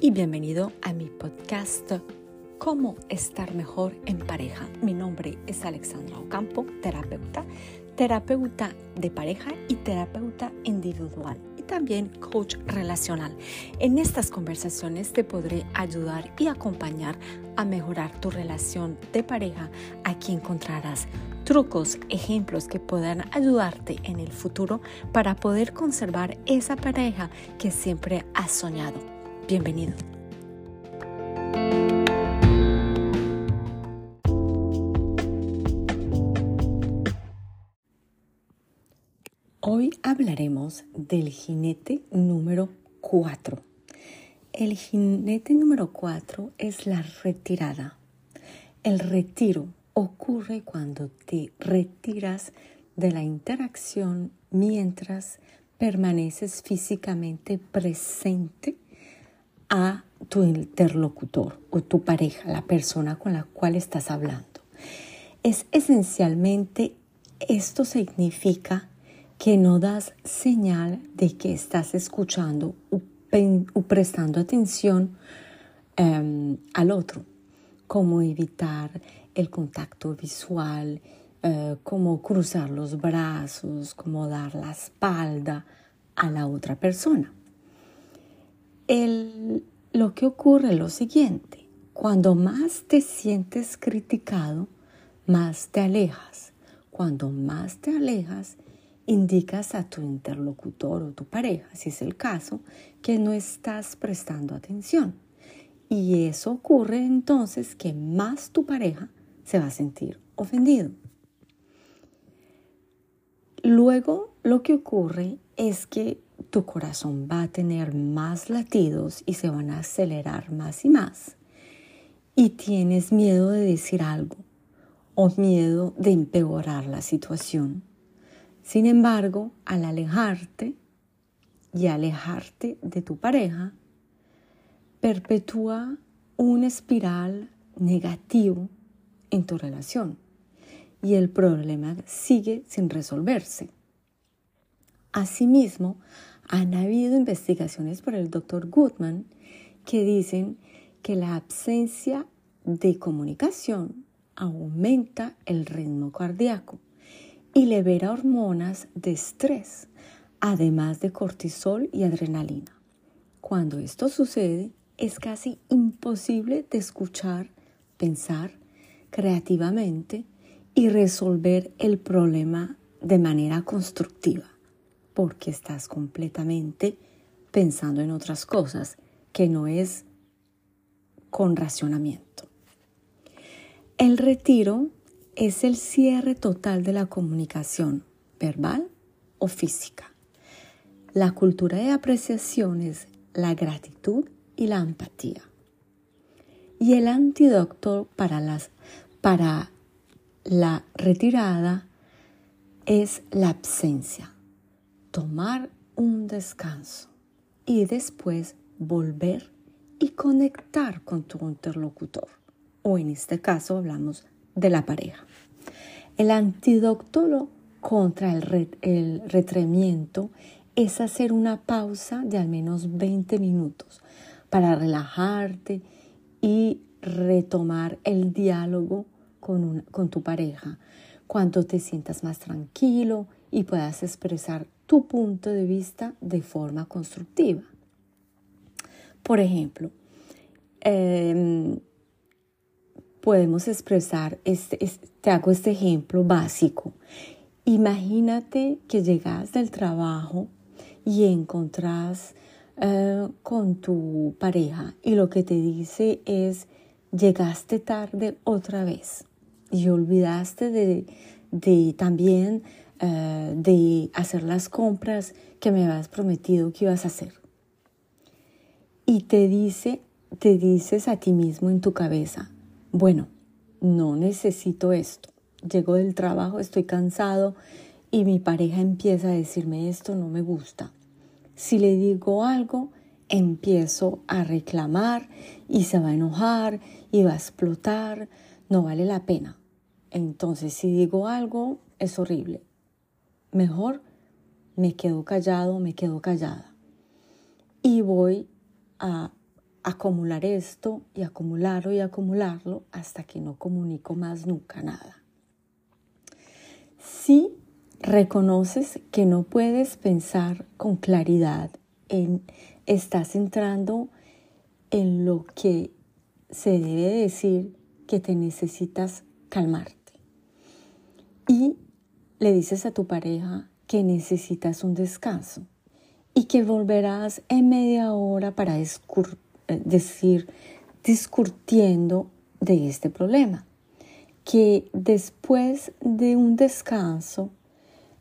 y bienvenido a mi podcast Cómo estar mejor en pareja. Mi nombre es Alexandra Ocampo, terapeuta, terapeuta de pareja y terapeuta individual y también coach relacional. En estas conversaciones te podré ayudar y acompañar a mejorar tu relación de pareja. Aquí encontrarás trucos, ejemplos que puedan ayudarte en el futuro para poder conservar esa pareja que siempre has soñado. Bienvenido. Hoy hablaremos del jinete número 4. El jinete número 4 es la retirada. El retiro ocurre cuando te retiras de la interacción mientras permaneces físicamente presente a tu interlocutor o tu pareja, la persona con la cual estás hablando. Es esencialmente, esto significa que no das señal de que estás escuchando o, prestando atención em, al otro, como evitar el contacto visual, eh, como cruzar los brazos, como dar la espalda a la otra persona. Lo que ocurre es lo siguiente, cuando más te sientes criticado, más te alejas. Cuando más te alejas, indicas a tu interlocutor o tu pareja, si es el caso, que no estás prestando atención. Y eso ocurre entonces que más tu pareja se va a sentir ofendido. Luego lo que ocurre es que tu corazón va a tener más latidos y se van a acelerar más y más. Y tienes miedo de decir algo o miedo de empeorar la situación. Sin embargo, al alejarte y alejarte de tu pareja, perpetúa una espiral negativo en tu relación y el problema sigue sin resolverse. Asimismo, han habido investigaciones por el Dr. Goodman que dicen que la ausencia de comunicación aumenta el ritmo cardíaco y libera hormonas de estrés, además de cortisol y adrenalina. Cuando esto sucede, es casi imposible de escuchar, pensar creativamente y resolver el problema de manera constructiva, porque estás completamente pensando en otras cosas que no es con racionamiento. El retiro es el cierre total de la comunicación, verbal o física. La cultura de apreciación es la gratitud y la empatía. Y el antídoto para, las, para la retirada es la absencia. Tomar un descanso y después volver y conectar con tu interlocutor. O en este caso hablamos de la pareja. El antídoto contra el, retremiento es hacer una pausa de al menos 20 minutos para relajarte y retomar el diálogo con, con tu pareja cuando te sientas más tranquilo y puedas expresar tu punto de vista de forma constructiva. Por ejemplo, eh, podemos expresar, este, te hago este ejemplo básico. Imagínate que llegas del trabajo y encontrás eh, con tu pareja y lo que te dice es, llegaste tarde otra vez y olvidaste de, de también eh, de hacer las compras que me habías prometido que ibas a hacer. Y te dice, te dices a ti mismo en tu cabeza, bueno, no necesito esto. Llego del trabajo, estoy cansado y mi pareja empieza a decirme esto no me gusta. Si le digo algo, empiezo a reclamar y se va a enojar y va a explotar, no vale la pena. Entonces, si digo algo, es horrible. Mejor me quedo callado, me quedo callada. Y voy a acumular esto y acumularlo y acumularlo hasta que no comunico más nunca nada. Si reconoces que no puedes pensar con claridad, en, estás entrando en lo que se debe decir que te necesitas calmarte. Y le dices a tu pareja que necesitas un descanso y que volverás en media hora para eh, decir, discutiendo de este problema. Que después de un descanso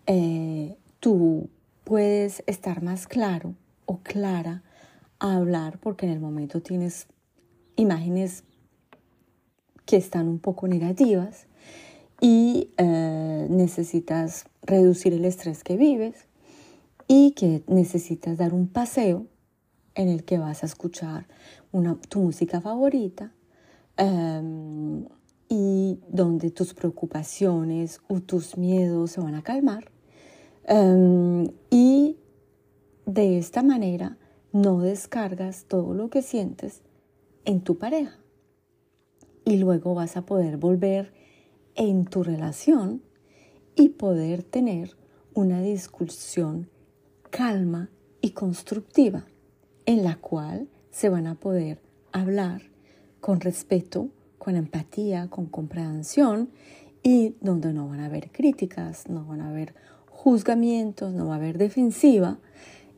eh, tú puedes estar más claro o clara a hablar porque en el momento tienes imágenes que están un poco negativas y eh, necesitas reducir el estrés que vives y que necesitas dar un paseo en el que vas a escuchar tu música favorita em, y donde tus preocupaciones o tus miedos se van a calmar. Em, y de esta manera no descargas todo lo que sientes en tu pareja. Y luego vas a poder volver en tu relación y poder tener una discusión calma y constructiva en la cual se van a poder hablar con respeto, con empatía, con comprensión y donde no van a haber críticas, no van a haber juzgamientos, no va a haber defensiva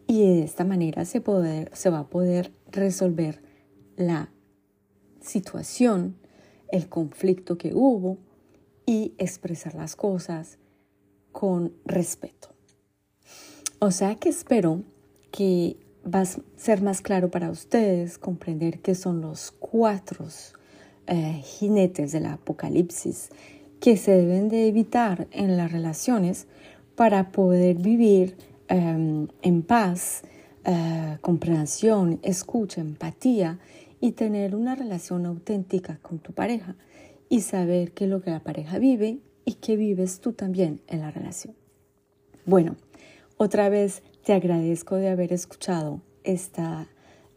y de esta manera se, poder, se va a poder resolver la situación, el conflicto que hubo y expresar las cosas con respeto. O sea que espero que va a ser más claro para ustedes comprender qué son los cuatro eh, jinetes del apocalipsis que se deben de evitar en las relaciones para poder vivir em, en paz, eh, comprensión, escucha, empatía y tener una relación auténtica con tu pareja y saber qué es lo que la pareja vive y qué vives tú también en la relación. Bueno, otra vez te agradezco de haber escuchado esta,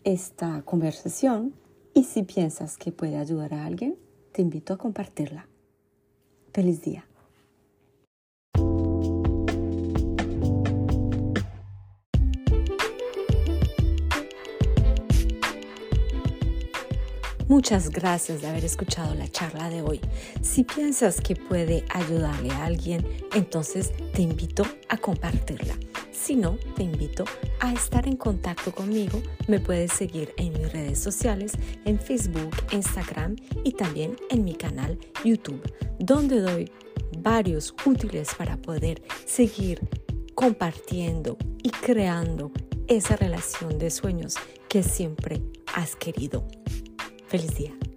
esta conversación y si piensas que puede ayudar a alguien, te invito a compartirla. Feliz día. Muchas gracias de haber escuchado la charla de hoy. Si piensas que puede ayudarle a alguien, entonces te invito a compartirla. Si no, te invito a estar en contacto conmigo. Me puedes seguir en mis redes sociales, en Facebook, Instagram y también en mi canal YouTube, donde doy varios útiles para poder seguir compartiendo y creando esa relación de sueños que siempre has querido. Feliz.